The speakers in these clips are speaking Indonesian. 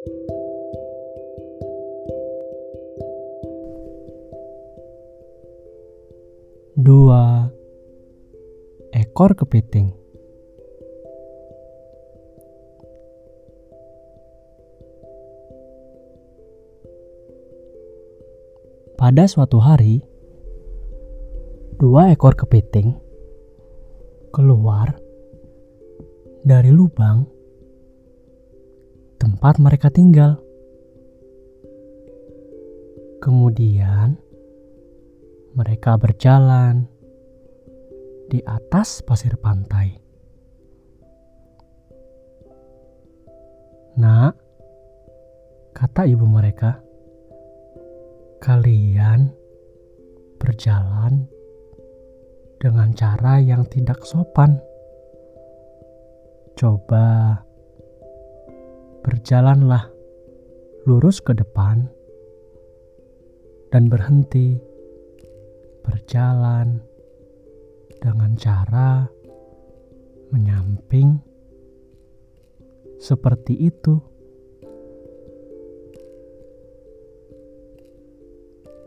Dua ekor kepiting. Pada suatu hari, dua ekor kepiting keluar dari lubang tempat mereka tinggal. Kemudian, mereka berjalan di atas pasir pantai. Nak, kata ibu mereka, kalian berjalan dengan cara yang tidak sopan. Coba berjalanlah lurus ke depan dan berhenti berjalan dengan cara menyamping seperti itu.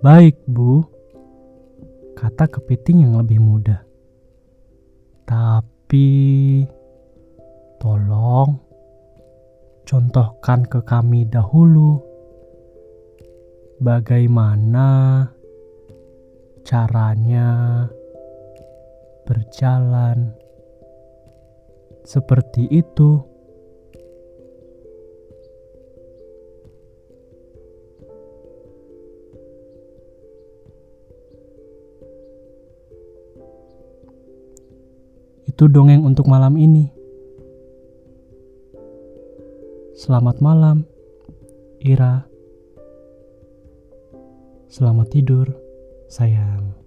Baik, Bu kata kepiting yang lebih muda. Tapi tolong contohkan ke kami dahulu bagaimana caranya berjalan seperti itu. Itu dongeng untuk malam ini. Selamat malam, Ira. Selamat tidur, sayang.